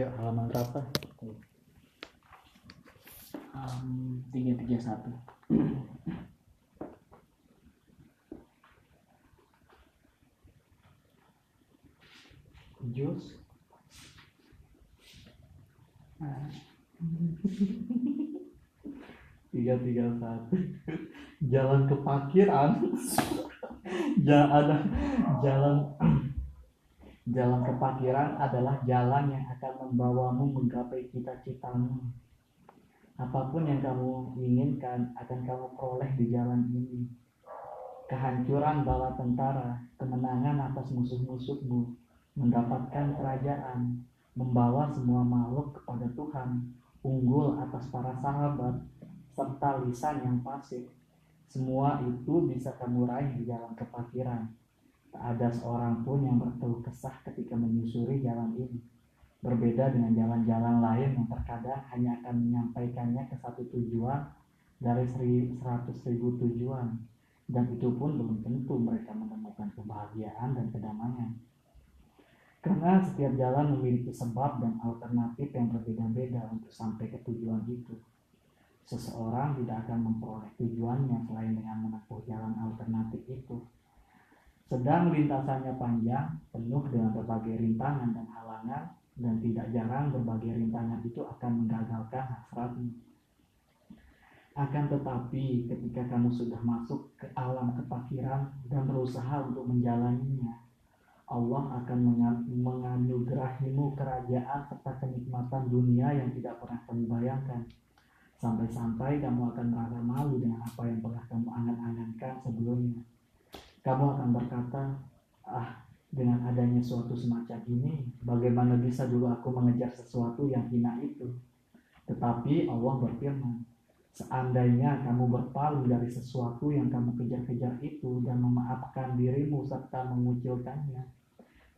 Ayo halaman berapa? tiga tiga satu Jus. Tiga tiga satu. Jalan ke parkiran. ja ada jalan jalan ke parkiran adalah jalan yang akan membawamu menggapai cita-citamu. Apa pun yang kamu inginkan akan kamu peroleh di jalan ini. Kehancuran bala tentara, kemenangan atas musuh-musuhmu, mendapatkan kerajaan, membawa semua makhluk kepada Tuhan, unggul atas para sahabat, serta lisan yang fasik. Semua itu bisa kamu raih di jalan kepakiran. Tak ada seorang pun yang berkeluh kesah ketika menyusuri jalan ini. Berbeda dengan jalan-jalan lain yang terkadang hanya akan menyampaikannya ke satu tujuan dari seratus ribu tujuan. Dan itu pun belum tentu mereka menemukan kebahagiaan dan kedamaian. Karena setiap jalan memiliki sebab dan alternatif yang berbeda-beda untuk sampai ke tujuan itu. Seseorang tidak akan memperoleh tujuannya selain dengan menempuh jalan alternatif itu. Sedang lintasannya panjang, penuh dengan berbagai rintangan dan halangan, dan tidak jarang berbagai rintangan itu akan menggagalkan hasratmu. Akan tetapi, ketika kamu sudah masuk ke alam kepakiran dan berusaha untuk menjalaninya, Allah akan menganugerahimu kerajaan serta kenikmatan dunia yang tidak pernah kamu bayangkan. Sampai-sampai kamu akan merasa malu dengan apa yang pernah kamu angan-angankan sebelumnya. Kamu akan berkata, ah dengan adanya suatu semacam ini, bagaimana bisa dulu aku mengejar sesuatu yang hina itu? Tetapi Allah berfirman, Seandainya kamu berpaling dari sesuatu yang kamu kejar-kejar itu dan memaafkan dirimu serta mengucilkannya,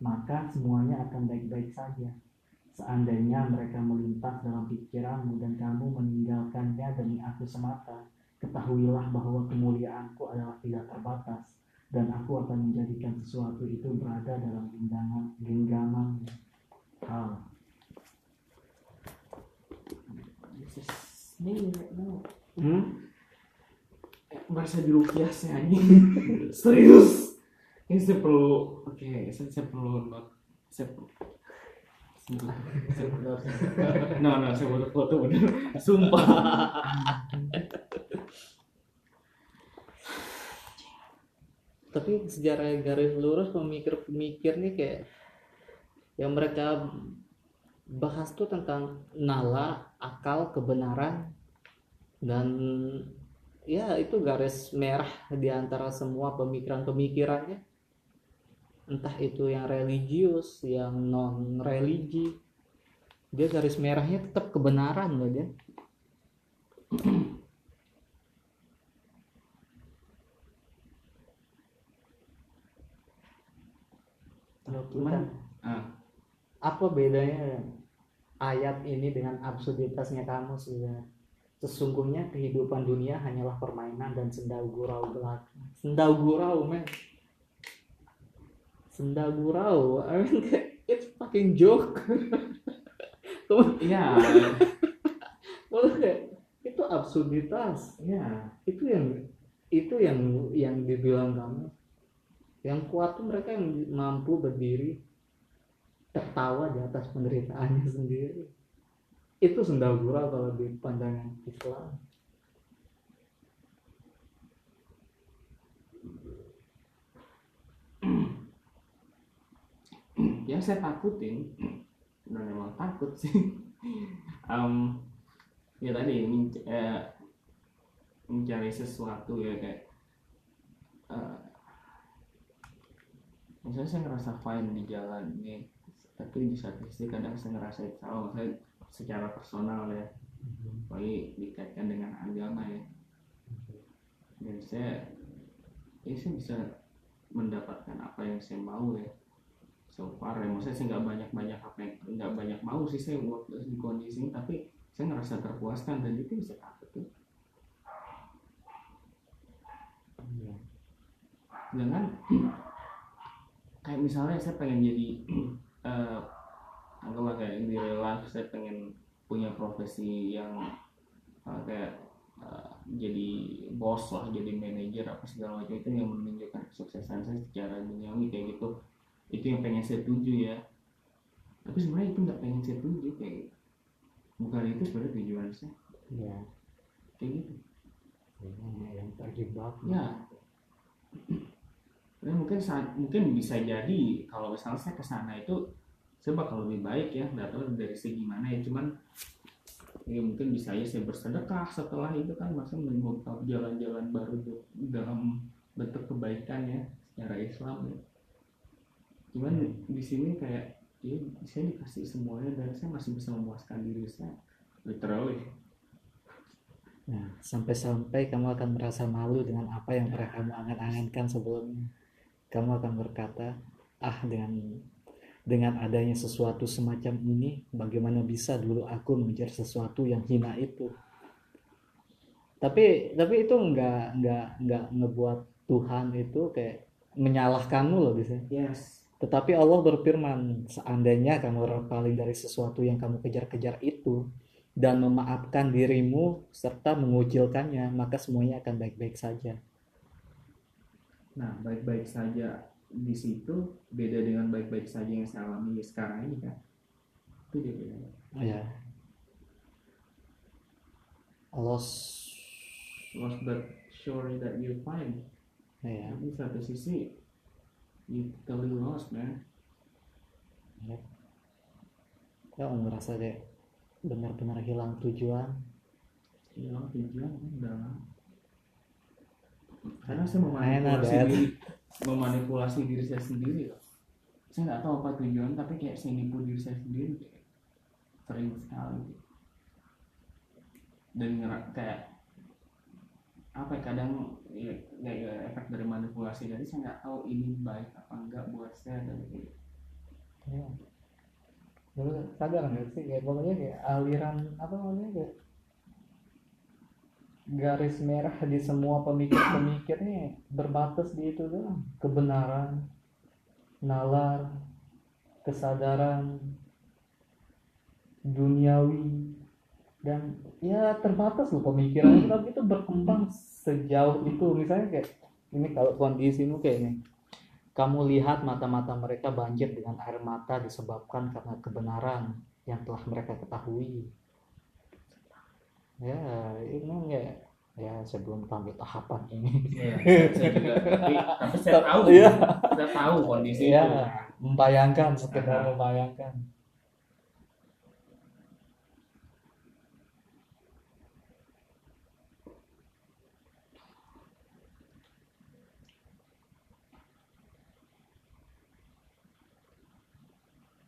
maka semuanya akan baik-baik saja. Seandainya mereka melintas dalam pikiranmu dan kamu meninggalkannya demi aku semata, ketahuilah bahwa kemuliaanku adalah tidak terbatas dan aku akan menjadikan sesuatu itu berada dalam genggaman genggaman hal. ini no. Hmm? merasa dirupiasnya anjing. Serius. Ini saya perlu oke saya, saya perlu not saya perlu. No no saya perlu foto bener sumpah tapi sejarah garis lurus pemikir-pemikir nih kayak yang mereka bahas tuh tentang nala, akal, kebenaran dan ya itu garis merah di antara semua pemikiran-pemikirannya. Entah itu yang religius, yang non religi. Dia garis merahnya tetap kebenaran loh dia. Gimana ah. apa bedanya ayat ini dengan absurditasnya kamu sebenarnya sesungguhnya kehidupan dunia hanyalah permainan dan sendal gurau belaka. Sendal gurau men. Sendal gurau I mean it's fucking joke. Iya. Kayak itu absurditas. Iya. Itu yang itu yang yang dibilang kamu yang kuat tuh mereka yang mampu berdiri tertawa di atas penderitaannya sendiri. Itu sendal gurau kalau di pandangan Islam. Yang saya takutin dan memang takut sih. Um, ya tadi men- eh, mencari sesuatu ya kayak eh, misalnya saya ngerasa fine di jalan ini tapi di satu sisi kadang saya ngerasa salah saya secara personal ya. Apalagi dikaitkan dengan agama ya. Dan saya ya saya bisa mendapatkan apa yang saya mau ya. So far ya maksudnya saya nggak banyak banyak apa yang nggak banyak mau sih saya buat di kondisi ini tapi saya ngerasa terpuaskan dan itu bisa takut tuh. Dengan kayak misalnya saya pengen jadi eh, anggaplah kayak di real life saya pengen punya profesi yang uh, kayak uh, jadi bos lah jadi manajer apa segala macam itu yang menunjukkan kesuksesan saya secara duniawi kayak gitu. Itu yang pengen saya tuju ya. Tapi sebenarnya itu nggak pengen saya tuju kayak bukan itu sebenarnya tujuan saya. Ya kayak gitu. Ini yang terjebak. Ya dan mungkin mungkin bisa jadi kalau misalnya saya ke sana itu saya bakal lebih baik ya nggak tahu dari segi mana ya cuman ya mungkin bisa aja saya bersedekah setelah itu kan maksudnya membuka jalan-jalan baru dalam bentuk kebaikan ya secara Islam ya cuman di sini kayak ya saya dikasih semuanya dan saya masih bisa memuaskan diri saya literally Nah, sampai-sampai kamu akan merasa malu dengan apa yang pernah kamu angan-angankan sebelumnya. Kamu akan berkata, ah dengan dengan adanya sesuatu semacam ini, bagaimana bisa dulu aku mengejar sesuatu yang hina itu? Tapi tapi itu nggak nggak nggak ngebuat Tuhan itu kayak menyalahkanmu loh bisa. yes Tetapi Allah berfirman, seandainya kamu berpaling dari sesuatu yang kamu kejar-kejar itu dan memaafkan dirimu serta mengucilkannya, maka semuanya akan baik-baik saja. Nah, baik-baik saja di situ beda dengan baik-baik saja yang saya alami sekarang ini kan. Itu dia bedanya. Ya. Lost Lost but sure that you find. ya. Di satu sisi you totally lost man. Ya merasa kayak benar-benar hilang tujuan. Hilang tujuan udah. Karena saya memanipulasi diri, memanipulasi diri saya sendiri loh. Saya nggak tahu apa tujuan, tapi kayak saya nipu diri saya sendiri kayak sering sekali. Dan ngera- kayak apa ya, kadang ya, ya, ya, efek dari manipulasi tadi saya nggak tahu ini baik apa enggak buat saya dan kayak Ya. Lu sadar nggak sih kayak pokoknya kayak aliran apa namanya kayak garis merah di semua pemikir-pemikirnya berbatas di itu doang. Kebenaran nalar kesadaran duniawi dan ya terbatas loh pemikiran tapi itu berkembang sejauh itu. Misalnya kayak ini kalau kondisimu kayak ini. Kamu lihat mata-mata mereka banjir dengan air mata disebabkan karena kebenaran yang telah mereka ketahui. Ya, ini ya, ya sebelum tampil tahapan ini. Iya, saya juga tapi, tapi saya tahu Iya. saya tahu kondisi Iya, itu membayangkan, sekedar Aha. membayangkan.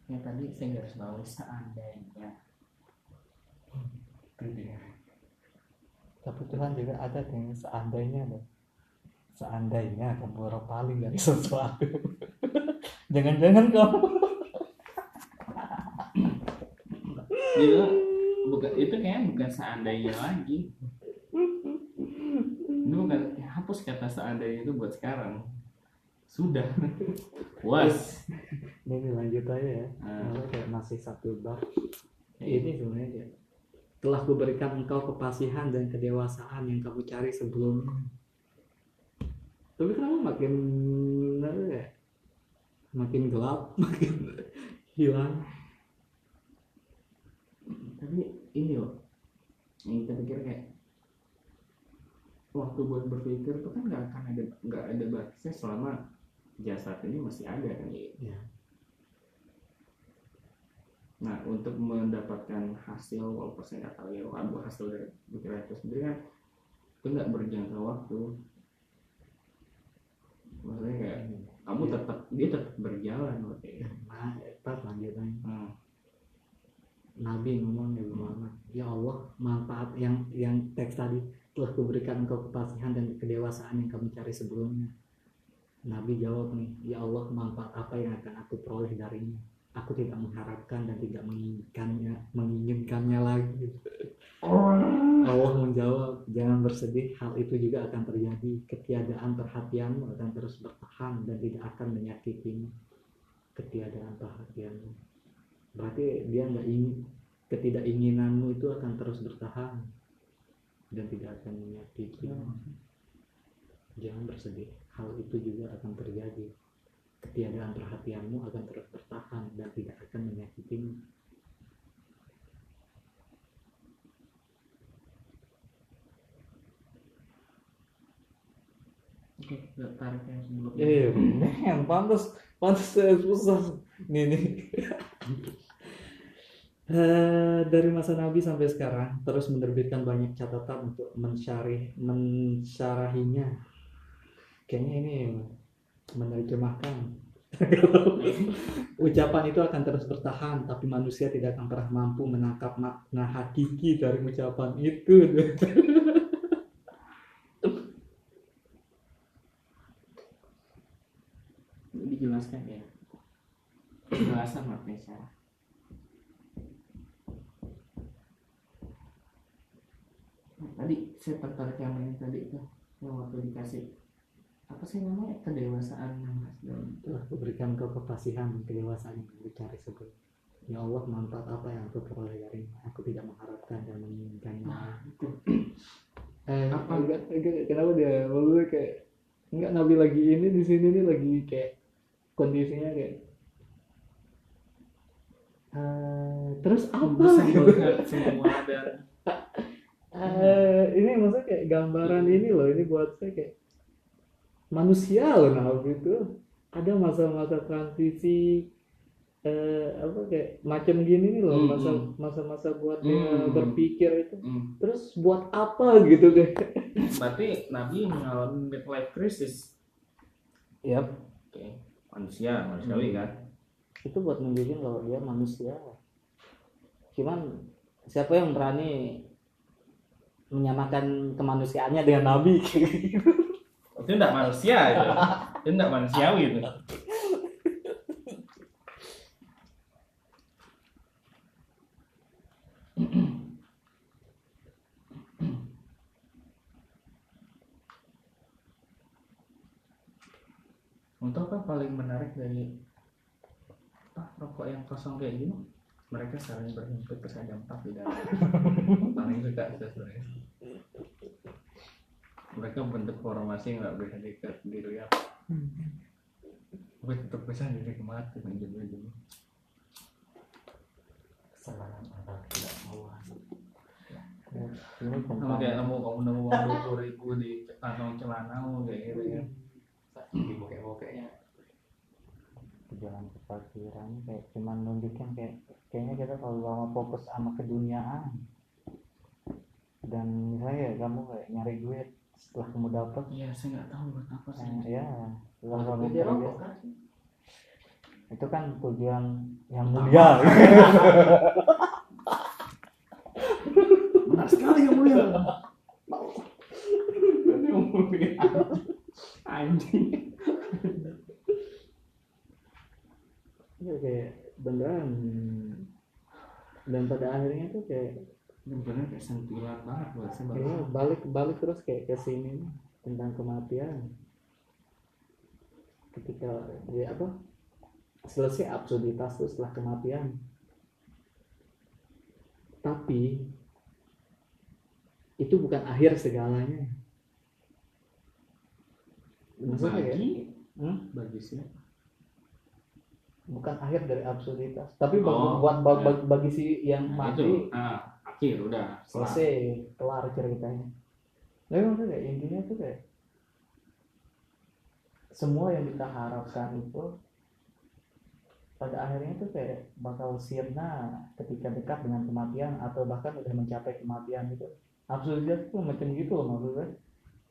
yang tadi saya garis bawahi seandainya itu dia Tapi Tuhan juga ada yang seandainya loh. Seandainya kamu berpaling dari sesuatu. Jangan-jangan kamu Iya, bukan itu kayaknya bukan seandainya lagi. Ini bukan hapus kata seandainya itu buat sekarang. Sudah. Was. ini lanjut aja ya. Kalau kayak masih satu bab. Ya, ini sebenarnya kayak telah kuberikan engkau kepasihan dan kedewasaan yang kamu cari sebelumnya. Tapi kenapa makin ya? Makin gelap, makin hilang. Tapi ini loh, yang kita pikir kayak waktu buat berpikir itu kan nggak akan ada nggak ada batasnya selama jasad ini masih ada kan ya. Ya. Nah untuk mendapatkan hasil walaupun saya nggak tahu ya apa hasil dari pikiran itu sendiri kan itu nggak berjangka waktu. Maksudnya kayak kamu Iya. tetap dia tetap berjalan kayak. Nah, pas lanjutannya. Hmm. Nabi ngomong ya Muhammad, ya Allah manfaat yang yang teks tadi telah kuberikan engkau kepasihan dan kedewasaan yang kamu cari sebelumnya. Nabi jawab nih, ya Allah manfaat apa yang akan aku peroleh darinya? Aku tidak mengharapkan dan tidak menginginkannya, menginginkannya lagi. Allah menjawab, jangan bersedih, hal itu juga akan terjadi. Ketiadaan perhatianmu akan terus bertahan dan tidak akan menyakitimu. Ketiadaan perhatianmu. berarti dia nggak ingin ketidakinginanmu itu akan terus bertahan dan tidak akan menyakiti jangan bersedih hal itu juga akan terjadi ketiadaan perhatianmu akan terus bertahan dan tidak akan menyakitimu oke nggak tarik yang sebelumnya Iya, yang pantas, pantas saya susah. Nih nih. Eh, dari masa Nabi sampai sekarang terus menerbitkan banyak catatan untuk mensyarih mensyarahinya. Kayaknya ini menerjemahkan. Ucapan itu akan terus bertahan, tapi manusia tidak akan pernah mampu menangkap makna hakiki dari ucapan itu. dijelaskan ya penjelasan makna isyarat Nah, tadi saya tertarik yang ini tadi itu yang waktu dikasih apa sih namanya? Kedewasaan mas dan telah kuberikan kau kefasihan dan kedewasaan yang kau cari sebelum. Ya Allah manfaat apa yang aku peroleh darimu Aku tidak mengharapkan dan menginginkannya nah itu. Eh, apa? enggak, enggak, Kenapa dia Maksudnya kayak Enggak Nabi lagi ini di sini nih lagi kayak Kondisinya kayak eh, Terus apa? Gitu semua dan Eh, Ini maksudnya kayak gambaran ini loh Ini buat saya kayak Manusia loh Nabi itu Ada masa-masa transisi eh apa kayak macam gini nih loh Hmm, masa hmm. masa-masa buat dia Hmm. berpikir itu hmm, terus buat apa gitu deh berarti Nabi mengalami midlife crisis Yap. oke manusia manusiawi Hmm. kan itu buat nunjukin kalau dia manusia cuman siapa yang berani menyamakan kemanusiaannya dengan nabi itu enggak manusia itu. Itu enggak manusiawi itu. Untuk apa paling menarik dari apa rokok yang kosong kayak gini? Mereka saling berhimpit terus ada empat di dalam paling suka sebenarnya mereka bentuk formasi nggak bisa diikat di ya. Gue tetap bisa jadi kemati menjadi dulu kesalahan orang tidak mau ini sama kayak nemu kamu nemu uang dua puluh ribu di kantong celana kamu kayak gitu kan di bokeh-bokehnya jalan kefakiran kayak cuman nunjukin kayak kayaknya kita kalau lama fokus sama keduniaan. Dan misalnya ya kamu kayak nyari duit setelah kamu dapat iya saya nggak tahu buat apa sih. Eh, ya setelah kamu rokok kan? Itu kan tujuan yang mulia. Benar sekali yang mulia yang mulia. Anjing. Iya kayak beneran. Dan pada akhirnya tuh kayak bener kayak sentilan banget buat saya Iya, balik balik terus kayak ke sini tentang kematian. Ketika ya apa selesai absurditas itu setelah kematian. Tapi itu bukan akhir segalanya. Maksudnya ya, bagi hmm? bagi siapa bukan akhir dari absurditas. Tapi bagi, Oh, buat bagi, ya. bagi, bagi si yang nah, mati itu ah akhir udah selesai kelar ceritanya. Tapi maksudnya kayak intinya tuh kayak semua yang kita harapkan itu pada akhirnya tuh kayak bakal sirna ketika dekat dengan kematian atau bahkan udah mencapai kematian itu absurditas tuh macam gitu loh maksudnya.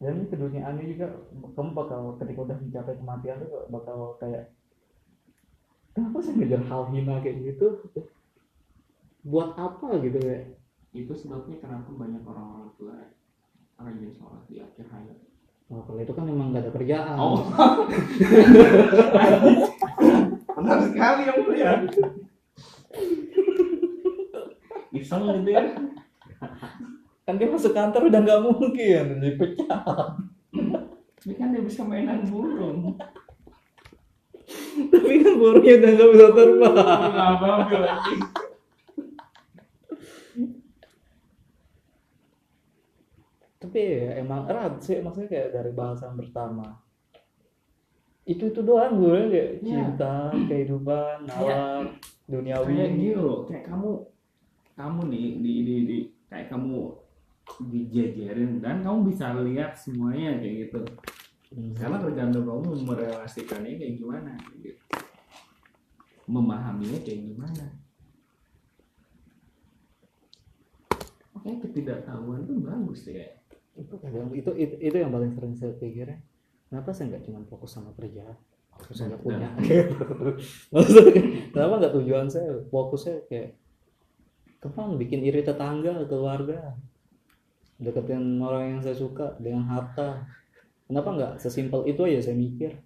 Dan keduniaannya juga kamu bakal ketika udah mencapai kematian tuh bakal kayak kenapa sih ngejar hal hina kayak gitu? Buat apa gitu kayak itu sebabnya kenapa banyak orang-orang tua rajin sholat di akhir hayat. Oh, kalau itu kan memang gak ada kerjaan. oh. Benar sekali yang mulia iseng gitu ya? Kan dia masuk kantor udah nggak mungkin dipecat. ini kan dia bisa mainan burung. Tapi kan burungnya udah nggak bisa terbang. Nggak bagus tapi ya, emang erat sih maksudnya kayak dari bahasan pertama itu itu doang gue kayak Iya. cinta kehidupan alam duniawi kayak gitu loh kayak kamu kamu nih di di, di kayak kamu dijajarin dan kamu bisa lihat semuanya kayak gitu Hmm. karena tergantung kamu merelasikannya kayak gimana gitu. memahaminya kayak gimana makanya ketidaktahuan tuh bagus ya itu kadang itu, itu itu yang paling sering saya pikirin kenapa saya nggak cuma fokus sama kerjaan fokus saya nggak punya. kenapa nggak tujuan saya? Fokusnya kayak kenapa bikin iri tetangga keluarga? Deketin orang yang saya suka dengan harta. Kenapa nggak sesimpel itu aja saya mikir?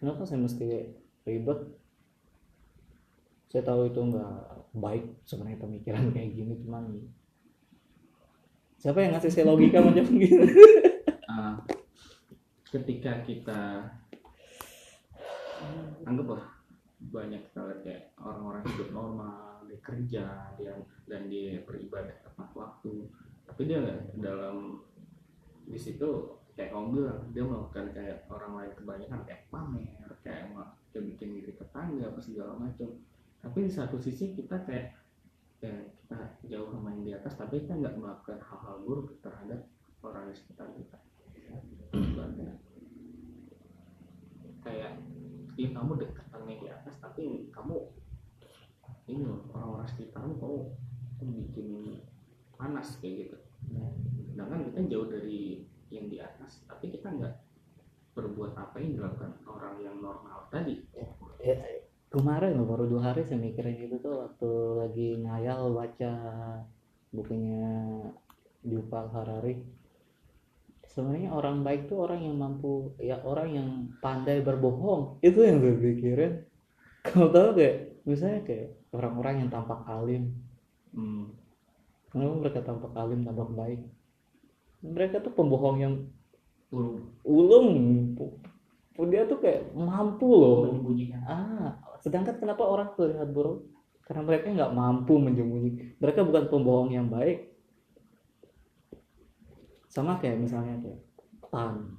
Kenapa saya mesti ribet? Saya tahu itu nggak baik sebenarnya pemikiran kayak gini cuman siapa yang ngasih saya logika macam gitu Ah, ketika kita anggaplah banyak kita lihat kayak orang-orang hidup normal dia kerja dia dan dia beribadah tepat waktu. Tapi dia dalam di situ kayak kamu bilang dia melakukan kayak orang lain kebanyakan kayak pamer kayak mau bikin diri tetangga apa segala macam. Tapi di satu sisi kita kayak ya, kita jauh sama yang di atas tapi kita nggak melakukan hal-hal buruk terhadap orang di sekitar kita. Kayak ya kamu dekatannya di atas tapi kamu ini orang-orang sekitarmu kamu, kamu bikin panas kayak gitu. Sedangkan kita jauh dari yang di atas tapi kita nggak berbuat apa yang dilakukan orang yang normal tadi. Ya, kemarin loh, baru dua hari saya mikirin itu tuh waktu lagi ngayal baca bukunya Yuval Harari. Sebenarnya orang baik tuh orang yang mampu ya orang yang pandai berbohong. Itu yang gue pikirin. Kamu tahu kayak misalnya kayak orang-orang yang tampak alim. Hmm. kenapa mereka tampak alim tampak baik? Mereka tuh pembohong yang Urung ulung. Dia tuh kayak mampu loh. Ah, sedangkan kenapa orang terlihat buruk? Karena mereka nggak mampu menyembunyikan. Mereka bukan pembohong yang baik. Sama kayak misalnya kayak Tan,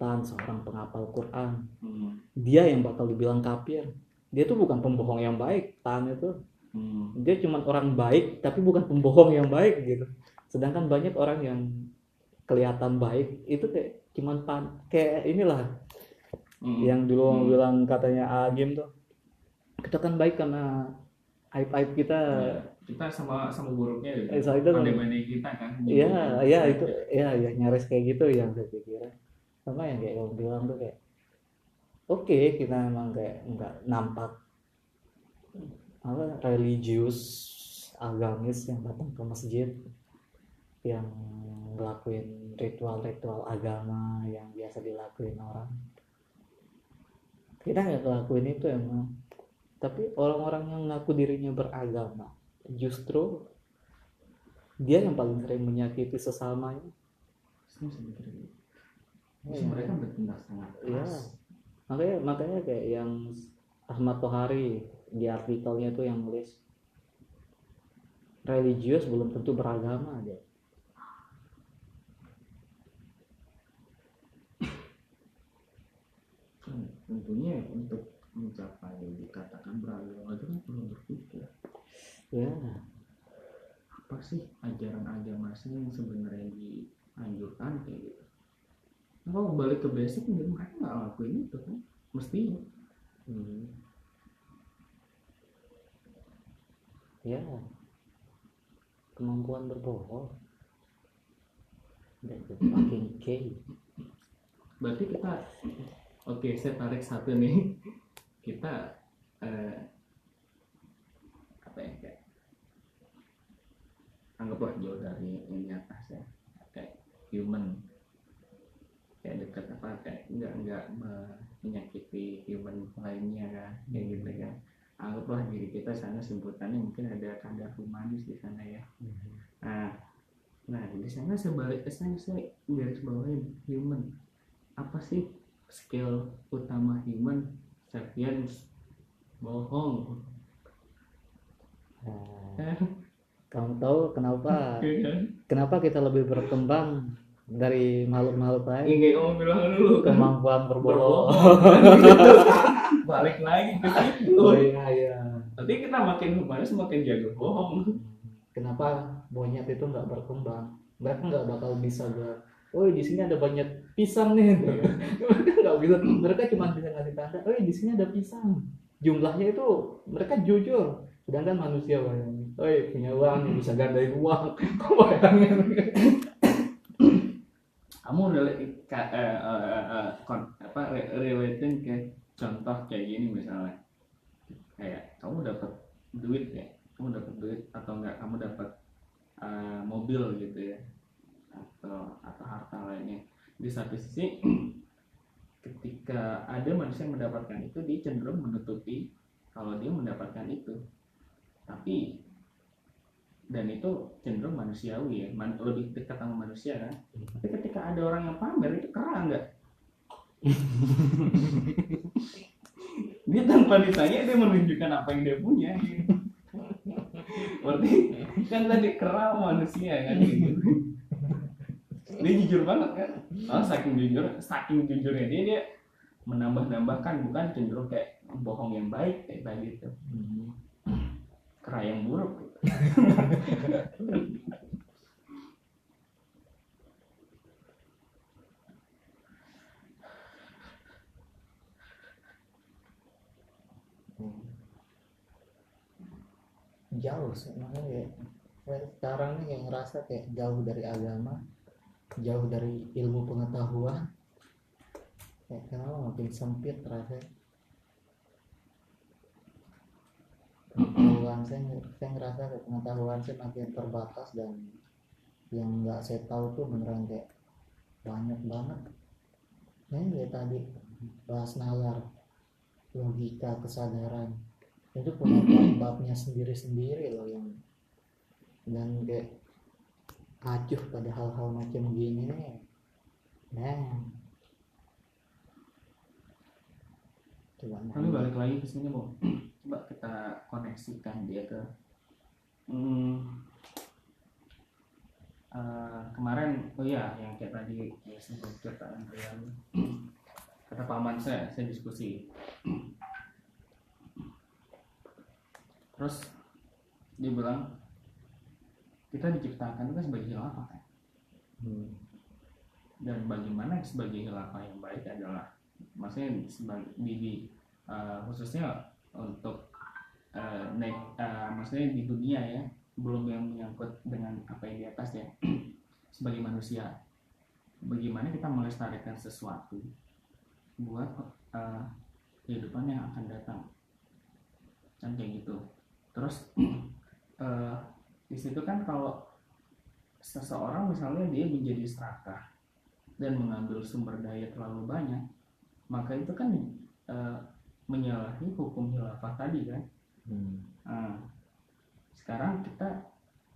Tan seorang penghafal Quran. hmm. Dia yang bakal dibilang kafir. Dia tuh bukan pembohong yang baik. Tan itu Hmm. dia cuma orang baik tapi bukan pembohong yang baik gitu. Sedangkan banyak orang yang kelihatan baik itu kayak cuman pan kayak inilah Hmm. yang dulu Hmm. bilang katanya Agim tuh kan baik karena aib aib kita. Ya, kita sama sama buruknya gitu. Eh, itu kan- pandai-pandai kita kan iya iya itu iya ya nyaris kayak gitu yang saya pikirin sama yang kayak kamu bilang tuh kayak oke kita emang kayak nggak nampak apa religius agamis yang datang ke masjid yang ngelakuin ritual-ritual agama yang biasa dilakuin orang. Kita nggak ngelakuin itu emang tapi orang-orang yang ngaku dirinya beragama justru dia yang paling sering menyakiti sesamanya Iya. mereka bertindak sangat Iya. keras makanya makanya kayak yang Ahmad Tohari di artikelnya tuh yang nulis religius belum tentu beragama aja kan tentunya untuk mencapai dikatakan beragama itu kan perlu berpikir ya. Apa sih ajaran agama sih yang sebenarnya dianjurkan kayak gitu? Kalau balik ke basic mungkin mereka nggak lakuin itu kan mestinya. Hmm. ya. Kemampuan berbohong. Dan fucking gay. Berarti kita oke saya tarik satu nih kita eh, apa ya kayak anggaplah jauh dari yang di atas ya kayak human kayak dekat apa kayak nggak nggak menyakiti human lainnya kan kayak gitu kan anggaplah diri kita sana sebutannya mungkin ada kadar humanis di sana ya. Nah nah di sana sebalik ke sana saya garis bawahin human. Apa sih skill utama human sapiens bohong. Nah, kamu tahu kenapa? Kenapa kita lebih berkembang dari makhluk-makhluk lain? Kayak kamu bilang dulu. Kan kemampuan berbohong. Balik lagi ke situ. Oh iya iya. Nanti kita makin ke mana semakin jago bohong. Kenapa monyet itu nggak berkembang? Mereka nggak bakal bisa gak oh di sini ada banyak pisang nih. Mereka nggak bisa mereka cuma bisa ngasih tanda oh di sini ada pisang. Jumlahnya itu mereka jujur. Sedangkan manusia bayangin oh punya uang bisa gandain uang. Kok bayangin? Kamu relate eh, eh, eh, kon- apa re- relating ke contoh kayak gini misalnya. Kayak kamu dapat duit ya? Kamu dapat duit atau enggak? Kamu dapat eh, mobil gitu ya atau atau harta lainnya. Di satu sisi ketika ada manusia yang mendapatkan itu dia cenderung menutupi kalau dia mendapatkan itu. Tapi dan itu cenderung manusiawi ya man- lebih dekat sama manusia kan. Tapi ketika ada orang yang pamer itu kera nggak? Dia tanpa ditanya dia menunjukkan apa yang dia punya. Berarti kan tadi kera manusia kan gitu. Dia jujur banget kan? Oh, saking jujur saking jujurnya dia dia menambah-nambahkan bukan cenderung kayak bohong yang baik kayak tadi itu kera yang buruk gitu. jauh makanya kayak saya sekarang nih kayak ngerasa kayak jauh dari agama jauh dari ilmu pengetahuan. Kayak kenapa makin sempit rasanya? Pengetahuan saya saya ngerasa pengetahuan saya makin terbatas dan yang nggak saya tahu tuh beneran kayak banyak banget. Ini kayak tadi bahas nalar logika kesadaran. Itu punya bab-babnya sendiri-sendiri loh yang dan kayak acuh pada hal-hal macam gini nih. Nah. Coba Tapi balik lagi ke sini, Bu. Coba kita koneksikan dia ke hmm, eh, kemarin oh iya yang kayak tadi ya sebelum cerita Andrian kata paman saya saya diskusi. Terus dia bilang kita diciptakan itu sebagai khilafah kan? Hmm. dan bagaimana sebagai khilafah yang baik adalah maksudnya sebagai di, di, uh, khususnya untuk uh, naik uh, maksudnya di dunia ya belum yang menyangkut dengan apa yang di atas ya. Sebagai manusia bagaimana kita melestarikan sesuatu buat uh, kehidupan yang akan datang? Kan kayak gitu. Terus uh, di situ kan kalau seseorang misalnya dia menjadi serakah dan mengambil sumber daya terlalu banyak maka itu kan eh, menyalahi hukum khilafah tadi kan. Hmm. Nah, sekarang kita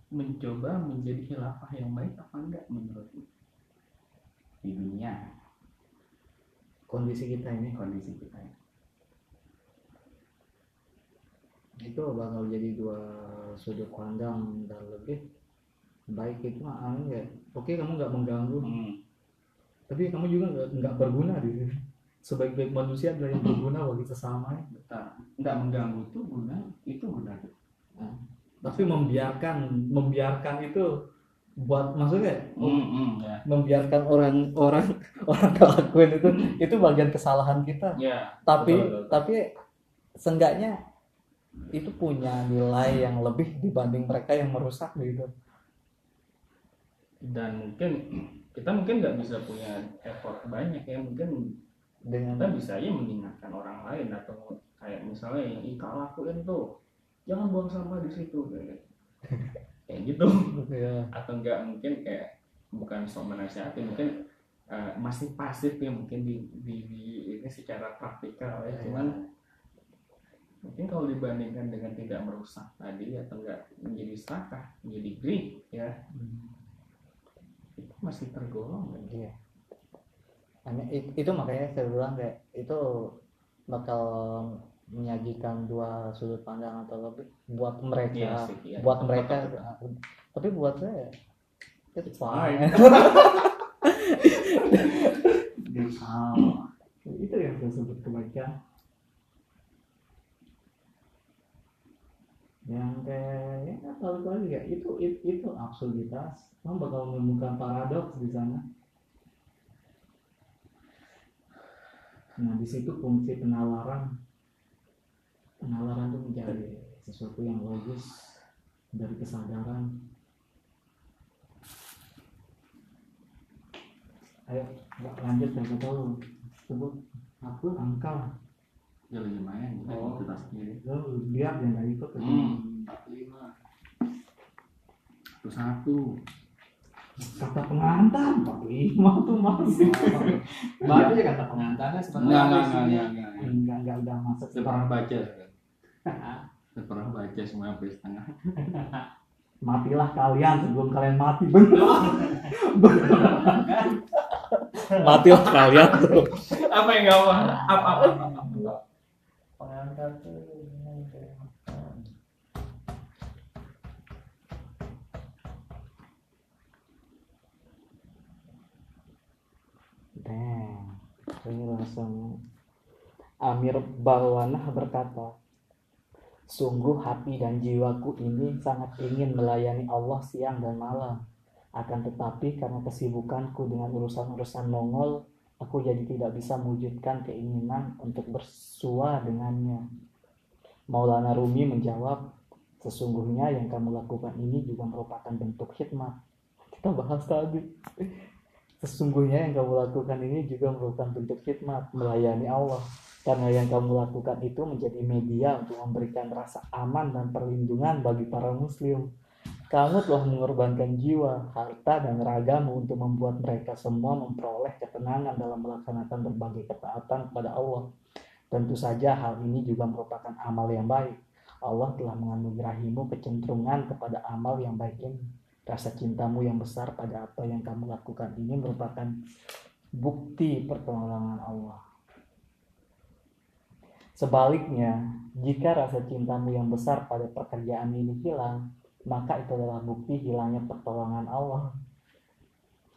mencoba menjadi khilafah yang baik apa enggak menurut di dunia. Kondisi kita ini. Kondisi kita itu bakal jadi dua sudut pandang dan lebih baik itu mah ya oke kamu nggak mengganggu. Hmm. tapi kamu juga nggak berguna di sebaik-baik manusia adalah yang berguna bagi sesama. Betul nggak mengganggu itu guna itu guna. Tapi membiarkan membiarkan itu buat maksudnya hmm, hmm, ya. membiarkan orang orang orang ngelakuin itu itu bagian kesalahan kita. Ya tapi betul, betul. tapi seenggaknya itu punya nilai yang lebih dibanding mereka yang merusak gitu. Dan mungkin kita mungkin nggak bisa punya effort banyak ya mungkin dengan kita bisa aja mengingatkan orang lain atau kayak misalnya yang Ika lakuin tuh jangan buang sampah di situ kayak kayak gitu. Ya, atau enggak mungkin kayak bukan sok menasihati mungkin eh, masih pasif ya mungkin di, di, di- ini secara praktikal ya cuman mungkin kalau dibandingkan dengan tidak merusak tadi atau enggak menjadi serakah menjadi greed ya. Itu masih tergolong kan? Iya. Hanya it- itu makanya saya bilang kayak itu bakal menyajikan dua sudut pandang atau lebih buat mereka Iya sih, iya. buat mereka tapi buat saya it's fine. Ah, itu yang saya sebut kebaikan yang kayak ya balik lagi ya itu itu, itu absurditas. Kamu bakal menemukan paradoks di sana. Nah di situ fungsi penalaran. Penalaran itu menjadi sesuatu yang logis dari kesadaran. Ayo lanjut saya tahu sebut apa angka ya lumayan kita Oh. kita sendiri lo lihat yang nggak ikut hmm empat lima. Satu satu. Kata pengantar 45 tuh masih Baca aja kata pengantarnya enggak sebenarnya enggak enggak enggak enggak. Enggak enggak udah masuk. Saya pernah baca saya pernah baca semua sampai setengah. Matilah kalian sebelum kalian mati. Bener. Matilah kalian. Apa yang enggak apa apa apa, apa, apa. Pengantar tuh Damn, ini langsung Amir Balwanah berkata, Sungguh hati dan jiwaku ini sangat ingin melayani Allah siang dan malam. Akan tetapi karena kesibukanku dengan urusan-urusan Mongol, aku jadi tidak bisa mewujudkan keinginan untuk bersua dengannya. Maulana Rumi menjawab, sesungguhnya yang kamu lakukan ini juga merupakan bentuk khidmat. Kita bahas tadi. Sesungguhnya yang kamu lakukan ini juga merupakan bentuk khidmat, melayani Allah. Karena yang kamu lakukan itu menjadi media untuk memberikan rasa aman dan perlindungan bagi para muslim. Kamu telah mengorbankan jiwa, harta, dan ragamu untuk membuat mereka semua memperoleh ketenangan dalam melaksanakan berbagai ketaatan kepada Allah. Tentu saja hal ini juga merupakan amal yang baik. Allah telah menganugerahimu kecenderungan kepada amal yang baik ini. Rasa cintamu yang besar pada apa yang kamu lakukan ini merupakan bukti pertolongan Allah. Sebaliknya, jika rasa cintamu yang besar pada pekerjaan ini hilang, maka itu adalah bukti hilangnya pertolongan Allah.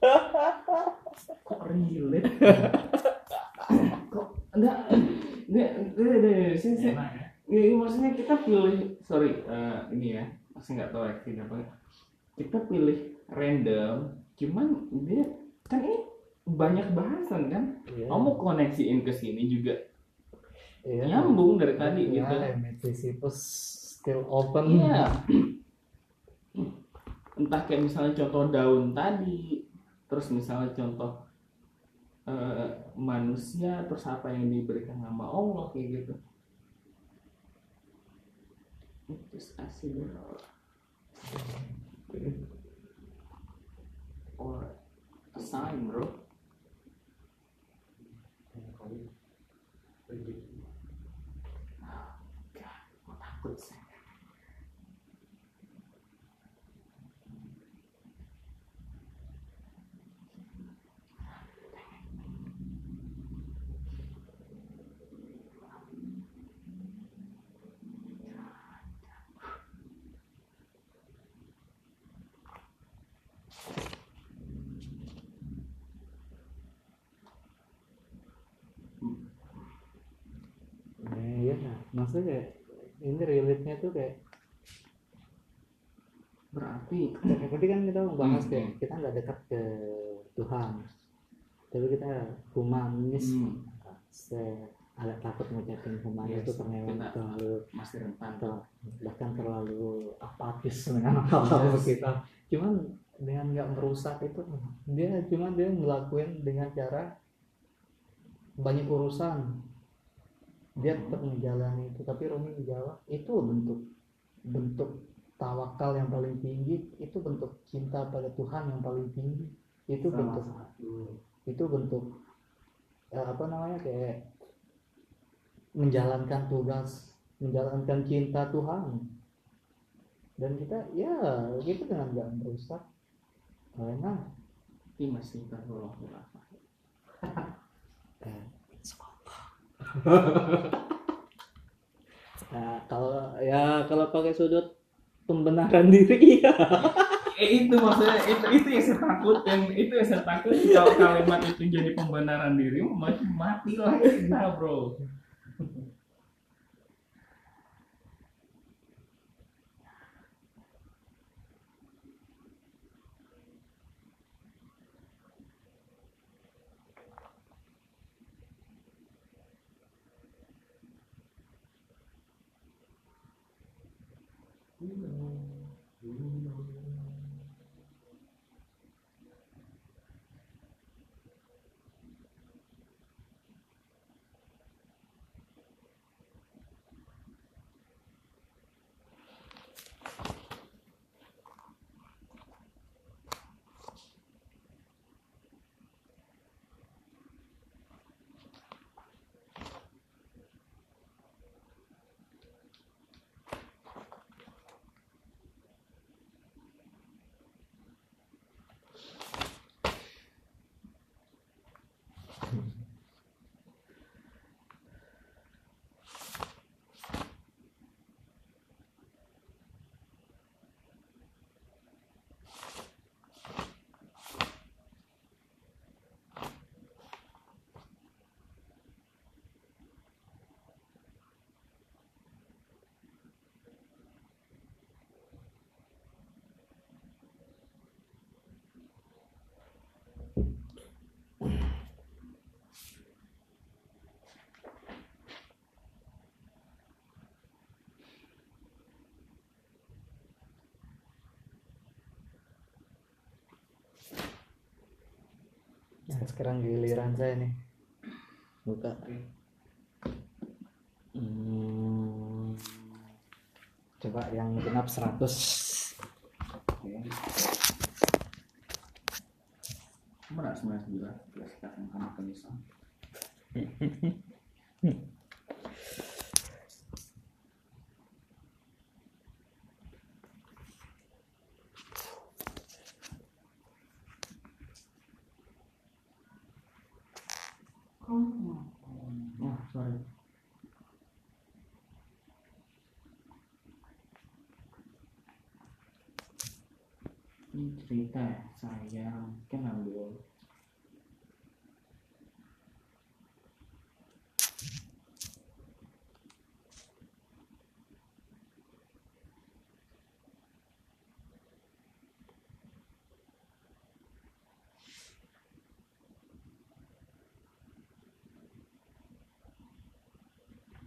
kok relate kok enggak enggak enggak enggak saya saya Enak ya. Ya, ini maksudnya kita pilih sorry eh, ini ya masih nggak tahu ya apa kita pilih random cuman dia kan ini banyak bahasan kan Iya. kamu koneksiin ke sini juga Iya. nyambung dari tadi Iya, gitu Sisyphus still open. iya entah kayak misalnya contoh daun tadi terus misalnya contoh eh, manusia terus apa yang diberikan nama Allah kayak gitu. Terus or a sign bro. God, takut sih Nah, iya, maksudnya kayak ini relate-nya tuh kayak berarti tadi kan kita membahas kayak hmm. kita nggak dekat ke Tuhan, tapi kita humanis. hmm, Saya agak takut ngucapin humanis Yes, itu karena memang kita- terlalu masih rentan bahkan terlalu apatis dengan hal-hal Yes. kita. Cuman dengan nggak merusak itu, dia cuman dia ngelakuin dengan cara banyak urusan. Dia tetap menjalani itu, tapi Romi menjawab itu bentuk bentuk tawakal yang paling tinggi, itu bentuk cinta pada Tuhan yang paling tinggi. Itu Salah bentuk itu bentuk eh, apa namanya kayak menjalankan tugas menjalankan cinta Tuhan. Dan kita ya gitu dengan nggak merusak. Karena ini masih tergolong Nah, kalau ya kalau pakai sudut pembenaran diri ya. eh, itu maksudnya itu itu yang saya takut yang itu yang saya takut kalau kalimat itu jadi pembenaran diri mati mati lah kita bro tranquila, né? Sekarang giliran saya nih. Buka. Hmm, coba yang genap 100. mana sembilan sembilan belas sekarang kamu tulisan Oh, sorry. Ini cerita ya, saya kan ambil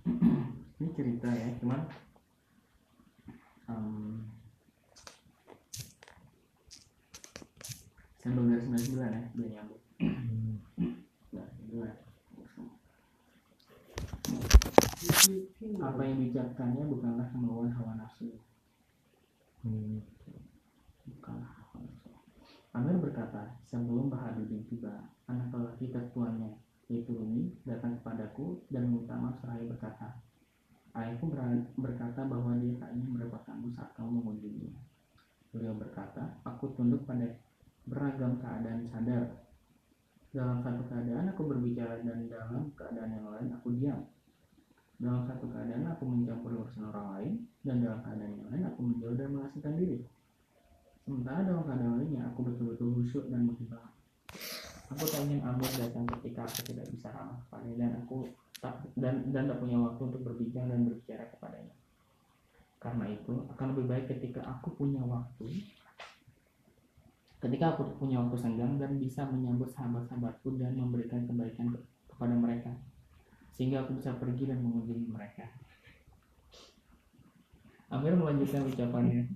ini cerita ya cuman um, sambil dari 99 ya biar nyambung nah dua apa yang bijakkannya bukanlah kemauan hawa nafsu. Bukanlah hawa nafsu. Amir berkata sebelum Bahaduddin tiba anak lelaki tertuanya yaitu Rumi datang kepadaku dan meminta maaf. Seraya berkata Ayahku ber- berkata bahwa dia tak ingin merepotkanmu saat kamu mengunjunginya. Beliau berkata, aku tunduk pada beragam keadaan sadar. Dalam satu keadaan aku berbicara dan dalam keadaan yang lain aku diam. Dalam satu keadaan aku mencampur urusan orang lain dan dalam keadaan yang lain aku menjauh dan mengasingkan diri. Sementara dalam keadaan lainnya aku khusyuk dan menghibah. Aku tak ingin Amir datang ketika aku tidak bisa ramah kepadanya dan aku tak dan dan tak punya waktu untuk berbincang dan berbicara kepadanya. Karena itu akan lebih baik ketika aku punya waktu ketika aku punya waktu senggang dan bisa menyambut sahabat-sahabatku dan memberikan kebaikan ke- kepada mereka sehingga aku bisa pergi dan mengunjungi mereka. Amir melanjutkan ucapannya.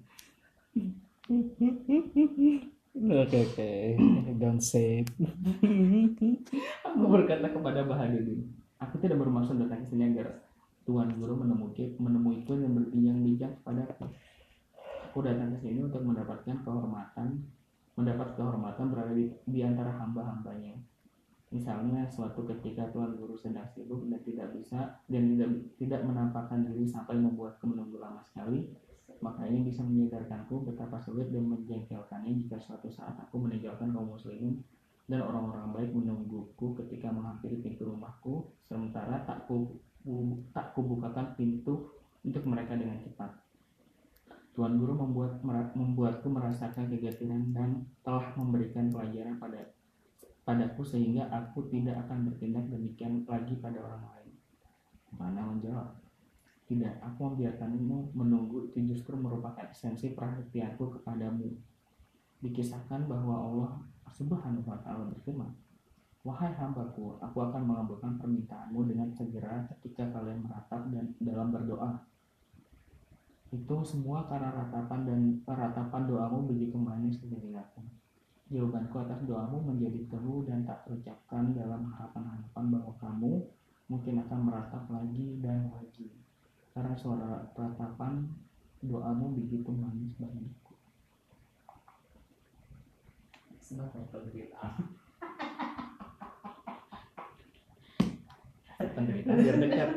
Oke oke, don't say it. Aku berkata kepada Bahaduddin, aku tidak bermaksud datang ke sini agar Tuan Guru menemui menemuiku dan berbincang-bincang kepadaku. Aku datang ke sini untuk mendapatkan kehormatan, mendapat kehormatan berada di, di antara hamba-hambanya. Misalnya suatu ketika Tuan Guru sedang sibuk dan tidak bisa dan tidak tidak menampakkan diri sampai membuatku menunggu lama sekali, maka ini bisa menyadarkanku betapa sulit dan menjengkelkannya jika suatu saat aku meninggalkan kaum muslimin dan orang-orang baik menungguku ketika menghampiri pintu rumahku sementara tak ku tak kubukakan pintu untuk mereka dengan cepat Tuan Guru membuat membuatku merasakan kegatiran dan telah memberikan pelajaran pada padaku sehingga aku tidak akan bertindak demikian lagi pada orang lain. Mana menjawab, tidak, aku membiarkanmu menunggu itu justru merupakan esensi perhatianku kepadamu. Dikisahkan bahwa Allah Subhanahu wa taala berfirman, Wahai hambaku, aku akan mengabulkan permintaanmu dengan segera ketika kalian meratap dan dalam berdoa. Itu semua karena ratapan dan ratapan doamu begitu manis di telingaku. Jawabanku atas doamu menjadi teru dan tak terucapkan dalam harapan-harapan bahwa kamu mungkin akan meratap lagi dan lagi. Karena suara ratapan doamu begitu manis bagiku. Sebagai penderitaan. Penderitaan biar dekat.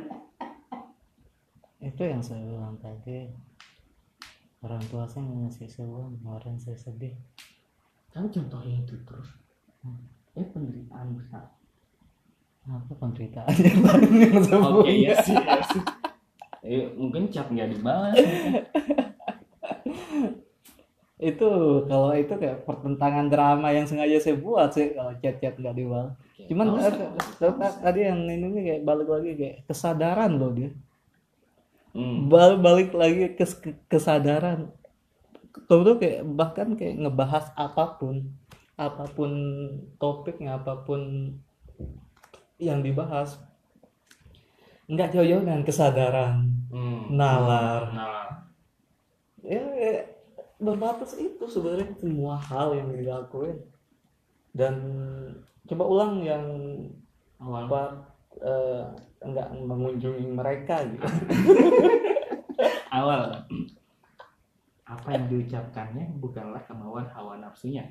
itu yang saya bilang tadi orang tua saya nggak ngasih saya uang kemarin saya sedih Kamu contohnya itu terus. Eh penderitaan besar. apa penderitaannya lain yang saya Oke punya? ya sih. ya sih. Eh, mungkin cap nggak dibalas. itu kalau itu kayak pertentangan drama yang sengaja saya buat sih kalau chat-chat nggak dibalas cuman Nggak usah, eh, tadi yang ini kayak balik lagi kayak kesadaran loh dia. Hmm. balik balik lagi ke ke- kesadaran. Tuh kayak bahkan kayak ngebahas apa pun apa pun topiknya apa pun yang dibahas nggak jauh-jauh dengan kesadaran. Hmm. nalar. Nalar. ya, ya berbatas itu sebenarnya semua hal yang dilakuin. Dan coba ulang yang Awal. apa eh, nggak mengunjungi mereka gitu. Awal. Apa yang diucapkannya bukanlah kemauan hawa nafsunya.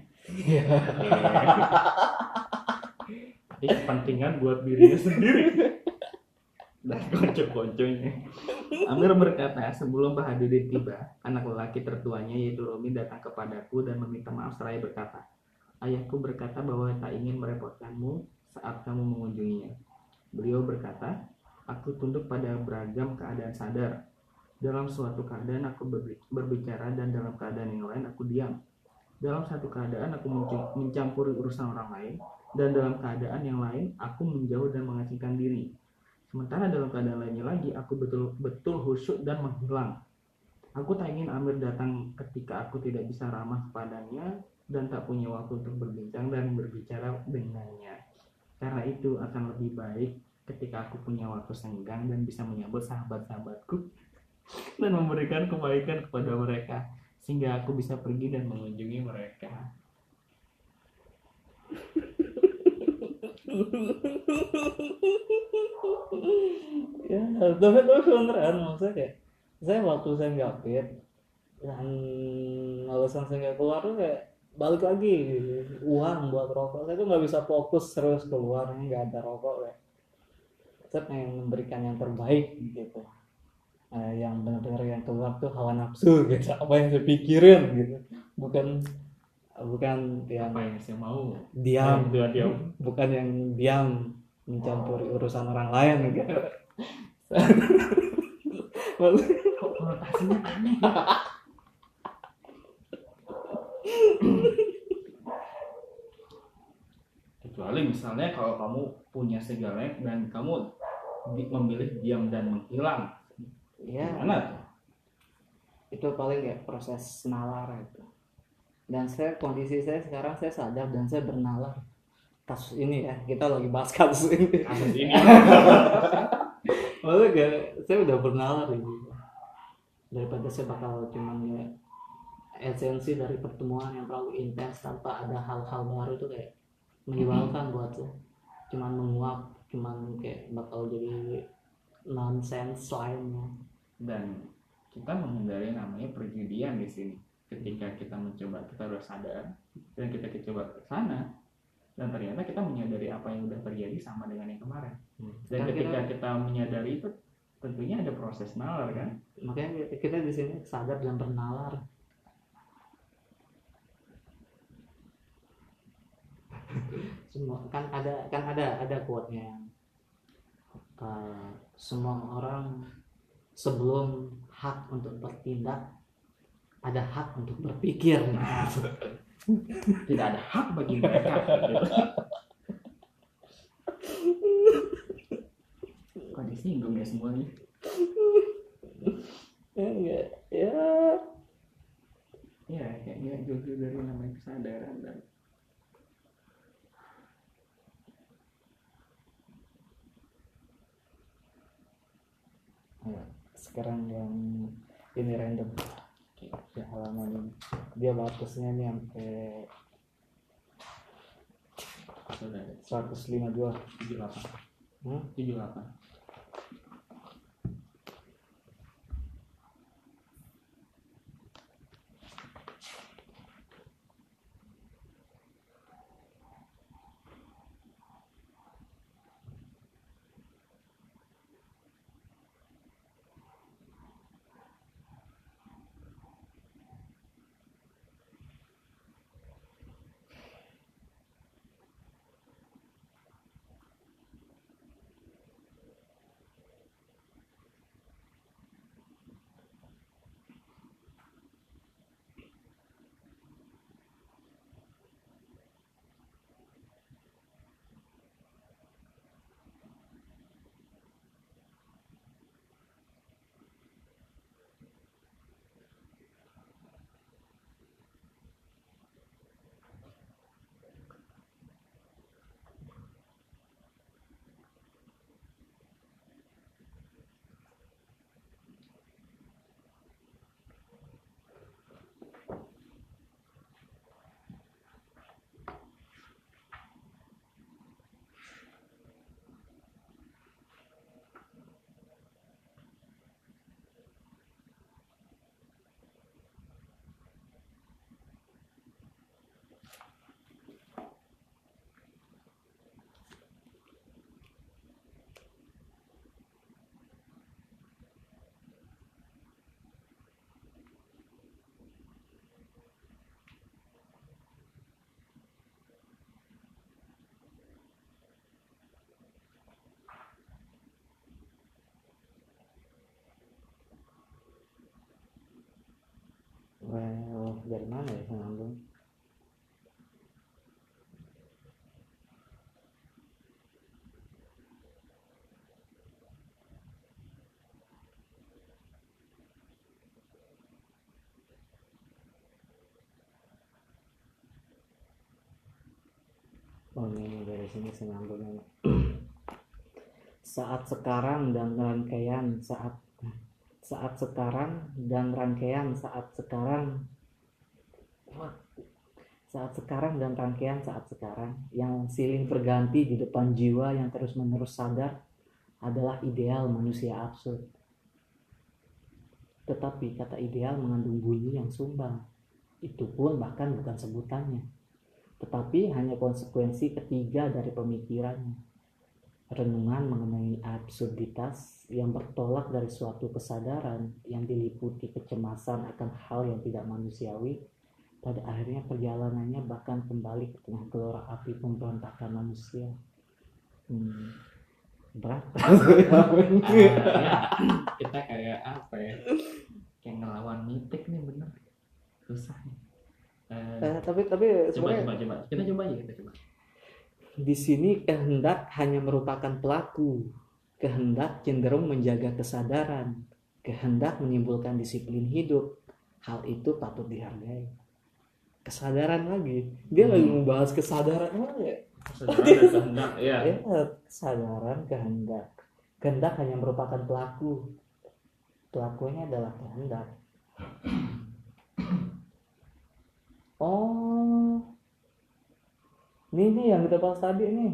Tapi kepentingan buat dirinya sendiri dan konco-konconya Amir berkata sebelum Bahadudin tiba anak lelaki tertuanya yaitu Romi datang kepadaku dan meminta maaf seraya berkata ayahku berkata bahwa tak ingin merepotkanmu saat kamu mengunjunginya beliau berkata aku tunduk pada beragam keadaan sadar dalam suatu keadaan aku berbi- berbicara dan dalam keadaan yang lain aku diam. Dalam satu keadaan aku mencampuri urusan orang lain dan dalam keadaan yang lain aku menjauh dan mengasingkan diri. Sementara dalam keadaan lainnya lagi aku betul-betul khusyuk dan menghilang. Aku tak ingin Amir datang ketika aku tidak bisa ramah kepadanya dan tak punya waktu untuk berbincang dan berbicara dengannya. Karena itu akan lebih baik ketika aku punya waktu senggang dan bisa menyambut sahabat-sahabatku dan memberikan kebaikan kepada mereka sehingga aku bisa pergi dan mengunjungi mereka. Ya tapi tapi beneran maksudnya kayak saya waktu saya nggak fit dan alasan saya nggak keluar tuh kayak balik lagi uang buat rokok. Saya tuh nggak bisa fokus terus keluar nggak ada rokok kayak. Saya pengen memberikan yang terbaik gitu. Eh, yang benar-benar yang keluar tuh hawa nafsu gitu. Apa yang saya pikirin gitu. Bukan bukan yang Apa yang saya mau? diam Dia diam. bukan yang diam mencampuri urusan orang lain gitu. Kok konotasinya aneh? Kecuali misalnya kalau kamu punya segalanya dan kamu memilih diam dan menghilang, ya gimana tuh? itu paling kayak proses nalar itu dan saya kondisi saya sekarang saya sadar dan saya bernalar. Kasus ini ya kita lagi bahas kasus ini. Kasus ini. Maksudnya kayak saya udah bernalar gitu daripada saya bakal cuman ya esensi dari pertemuan yang terlalu intens tanpa ada hal-hal baru tuh kayak menyebalkan buat saya. Cuman menguap cuman kayak bakal jadi nonsense lainnya. Dan kita menghindari namanya perjudian di sini. Ketika kita mencoba, kita udah sadar dan kita coba ke sana dan ternyata kita menyadari apa yang udah terjadi sama dengan yang kemarin. Dan Kan ketika kita- kita menyadari itu tentunya ada proses nalar kan. makanya kita- di sini sadar dan bernalar semua kan ada kan ada ada quote-nya yang uh, semua orang sebelum hak untuk bertindak ada hak untuk berpikir. Tidak ada hak bagi mereka. Kok disinggung ya semuanya? Ya enggak ya. Ya kayaknya jauh dari namanya kesadaran dan ya, sekarang yang ini random ya halaman ini. Dia batasnya nih sampai 152 78 hmm? 78 Oh ini dari sini saat sekarang dan rangkaian saat saat sekarang dan rangkaian saat sekarang. Saat sekarang dan rangkaian saat sekarang. Yang silih berganti di depan jiwa yang terus menerus sadar adalah ideal manusia absurd. Tetapi kata ideal mengandung bunyi yang sumbang. Itu pun bahkan bukan sebutannya tetapi hanya konsekuensi ketiga dari pemikirannya. Renungan mengenai absurditas yang bertolak dari suatu kesadaran yang diliputi kecemasan akan hal yang tidak manusiawi pada akhirnya perjalanannya bahkan kembali ke tengah gelora api pemberontakan manusia. Hmm. berat. Ya, kita kayak apa ya? Kayak ngelawan mitik nih bener. Susah nih Eh, Eh, tapi tapi coba sebenarnya coba coba. Kita coba aja kita coba. Di sini kehendak hanya merupakan pelaku. Kehendak cenderung menjaga kesadaran. Kehendak menimbulkan disiplin hidup. Hal itu patut dihargai. Kesadaran lagi. Dia lagi membahas kesadaran oh, ya. Saudara dan kehendak ya Ya, kesadaran kehendak. Kehendak hanya merupakan pelaku. Pelakunya adalah kehendak oh. Ini nih yang kita bahas tadi nih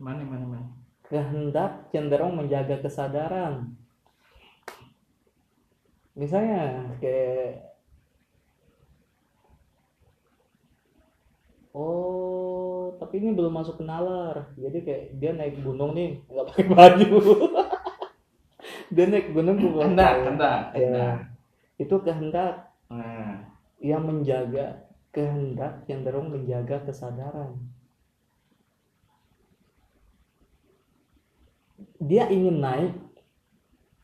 mana mana mana? Kehendak cenderung menjaga kesadaran. Misalnya kayak oh tapi ini belum masuk ke nalar. Jadi kayak dia naik gunung nih nggak pakai baju. Dia naik gunung bukan kehendak kehendak ya itu kehendak nah. yang menjaga kehendak yang cenderung menjaga kesadaran. Dia ingin naik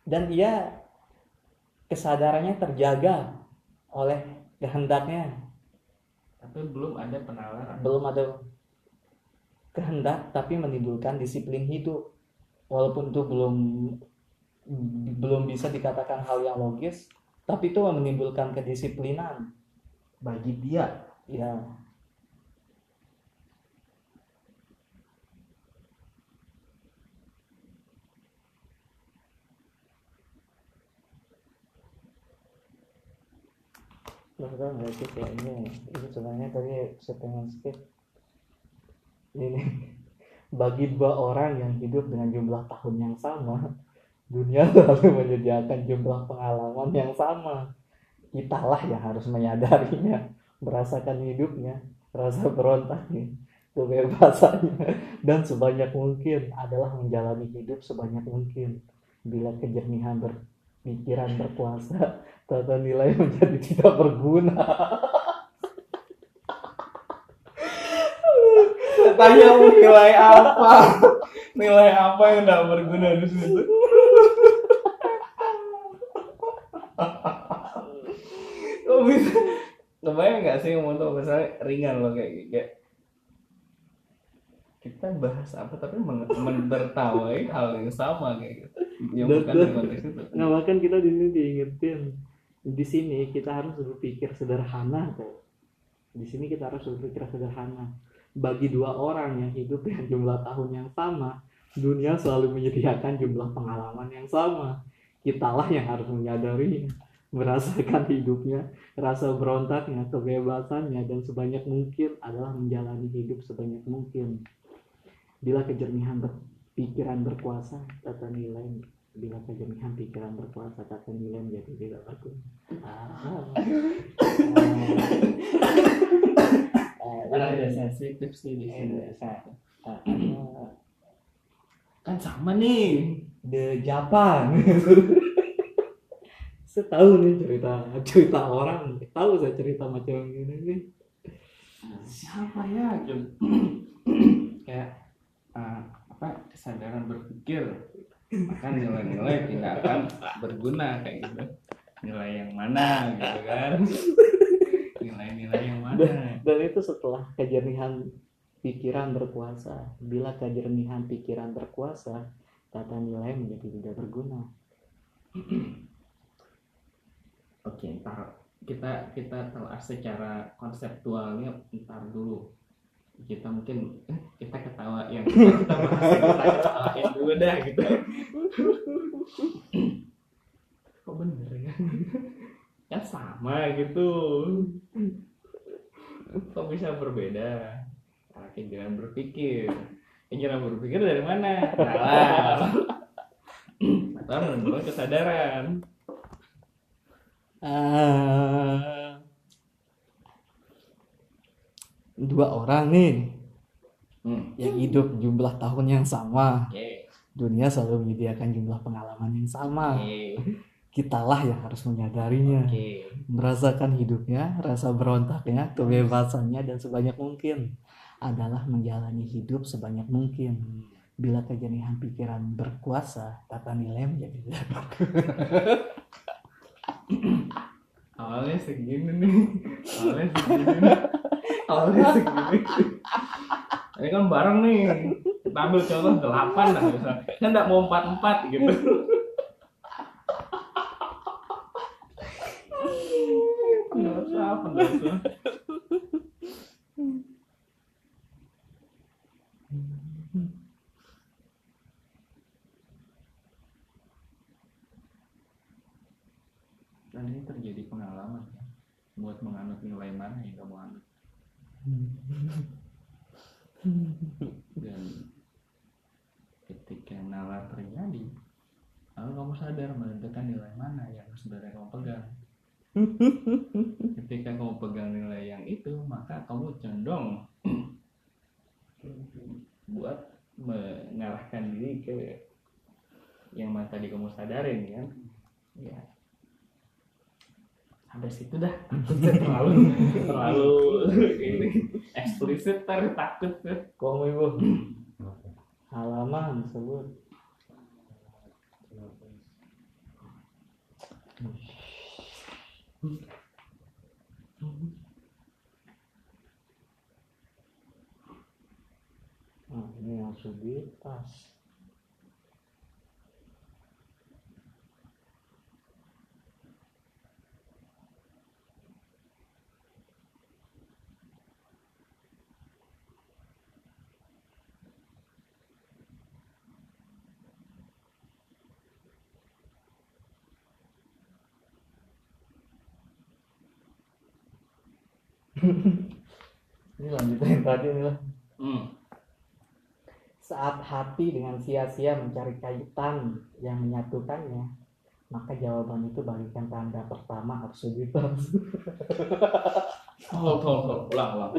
dan ia kesadarannya terjaga oleh kehendaknya. Tapi belum ada penalaran. Belum ada kehendak tapi menimbulkan disiplin hidup. Walaupun itu belum belum bisa dikatakan hal yang logis, tapi itu menimbulkan kedisiplinan bagi dia. Ya. Lo tau nggak sih kayak ini itu sebenarnya tadi saya pengen skip. Ini bagi dua orang yang hidup dengan jumlah tahun yang sama dunia selalu menyediakan jumlah pengalaman yang sama kitalah yang harus menyadarinya merasakan hidupnya rasa berontaknya kebebasannya. Dan sebanyak mungkin adalah menjalani hidup sebanyak mungkin. Bila kejernihan berpikiran berkuasa tata nilai menjadi tidak berguna. Tanya nilai apa? Nilai apa yang tidak berguna di situ Kok bisa kebayang nggak sih ngomong tuh misalnya ringan loh kayak kayak kita bahas apa tapi mentertawai hal yang sama kayak gitu yang Dan- bukan di konteks itu Nah, bahkan kita di sini diingetin di sini kita harus berpikir sederhana tuh. Di sini kita harus berpikir sederhana. Bagi dua orang yang hidup dengan jumlah tahun yang sama, dunia selalu menyediakan jumlah pengalaman yang sama. Kitalah yang harus menyadari, merasakan hidupnya, rasa berontaknya, kebebasannya, dan sebanyak mungkin adalah menjalani hidup sebanyak mungkin. Bila kejernihan berpikiran berkuasa, tata nilai bila kejernihan pikiran berkuasa kata nilai menjadi tidak berguna. Ah. Ada sensitif sih di sini kan sama nih The Japan. saya tahu nih cerita cerita orang, tahu saya cerita macam ini nih. siapa ya Jun? kayak uh, apa kesadaran berpikir maka nilai-nilai tidak akan berguna kayak gitu nilai yang mana gitu kan nilai-nilai yang mana Dan itu setelah kejernihan pikiran berkuasa. Bila kejernihan pikiran berkuasa, tata nilai menjadi tidak berguna. oke ntar kita kita telah secara konseptualnya ntar dulu. Kita mungkin eh, kita ketawa yang kita, bahas kita ketawain dulu dah gitu. Kok bener ya? Kan sama gitu. Kok bisa berbeda? Nah, kejaran berpikir. Kejaran berpikir dari mana? Nalar atau menurut kesadaran Ah. dua orang nih hmm. yang hidup jumlah tahun yang sama. oke Dunia selalu menyediakan jumlah pengalaman yang sama. oke Kitalah yang harus menyadarinya, oke merasakan hidupnya, rasa berontaknya, kebebasannya dan sebanyak mungkin adalah menjalani hidup sebanyak mungkin. Bila kejernihan pikiran berkuasa, tata nilai menjadi tidak. awalnya segini nih. Awalnya segini nih. awalnya segini. Ini kan bareng nih. Kita ambil contoh delapan lah misalnya. Kan nggak mau empat empat gitu pendosa pendosa dan ini terjadi pengalaman ya buat menganut nilai mana yang kamu anut dan ketika nalar terjadi lalu kamu sadar menentukan nilai mana yang sebenarnya kamu pegang ketika kamu pegang nilai yang itu maka kamu condong buat mengarahkan diri ke yang mana tadi kamu sadarin kan ya sampai situ dah terlalu terlalu ini eksplisit ntar takut tuh Kamu ibu? Halaman sebut Nah, ini yang subitas. ini lanjutin yang tadi nih lah. hmm. Saat hati dengan sia-sia mencari kaitan yang menyatukannya, maka jawaban itu bagikan tanda pertama absurditas. oh tolong tolong ulang ulang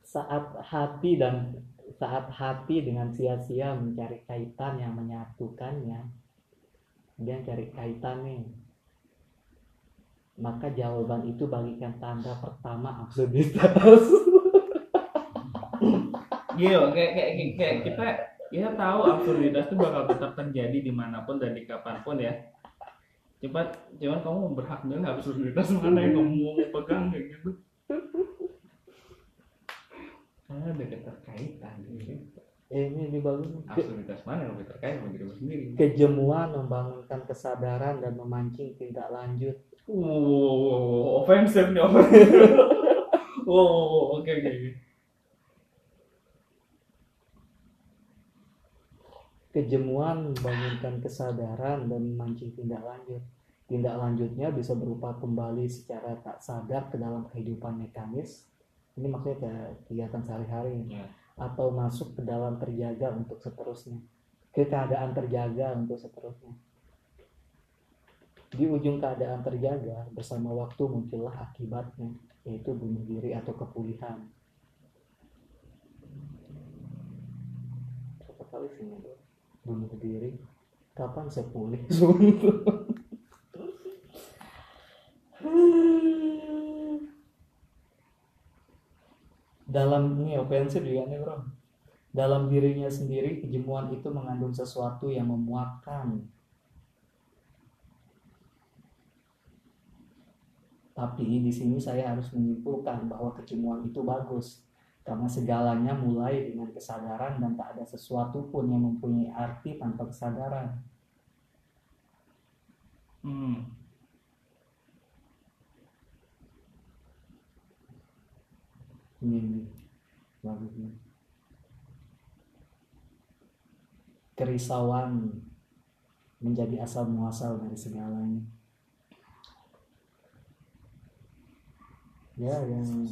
Saat hati dan saat hati dengan sia-sia mencari kaitan yang menyatukannya, dia cari kaitan nih. Maka jawaban itu bagikan tanda pertama absurditas. Gitu, kayak, kayak, kayak, kayak kita kita tahu absurditas itu bakal tetap terjadi di mana pun dan di kapan pun ya. Cepat, cuman kamu berhak milih absurditas mana yang kamu mau pegang kayak gitu. Karena ada keterkaitan gitu. Eh, ini lebih bagus. Absurditas mana yang lebih terkait sama dirimu sendiri? kejemuan membangunkan kesadaran dan memancing tindak lanjut. Wow, offensive nih offensive. Wow, oke oke. oke. Kejemuan membangunkan kesadaran dan memancing tindak lanjut. Tindak lanjutnya bisa berupa kembali secara tak sadar ke dalam kehidupan mekanis. Ini maksudnya ke kegiatan sehari-hari. Ya. Atau masuk ke dalam terjaga untuk seterusnya. Ke keadaan terjaga untuk seterusnya. Di ujung keadaan terjaga, bersama waktu muncullah akibatnya, yaitu bunuh diri atau kepulihan. Berapa kali sih bunuh diri? Kapan saya pulih? Dalam ini ofensif juga nih bro. Dalam dirinya sendiri kejemuan itu mengandung sesuatu yang memuakkan. Tapi di sini saya harus menyimpulkan bahwa kejemuan itu bagus karena segalanya mulai dengan kesadaran dan tak ada sesuatu pun yang mempunyai arti tanpa kesadaran. Hmm. Ini nih, bagusnya. Kerisauan menjadi asal muasal dari segalanya. Ya, yang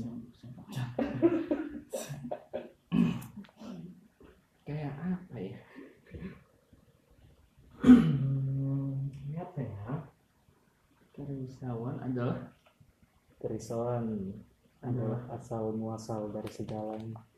kayak apa ya ini apa ya? Kerisauan adalah Kerisauan adalah asal muasal dari segalanya.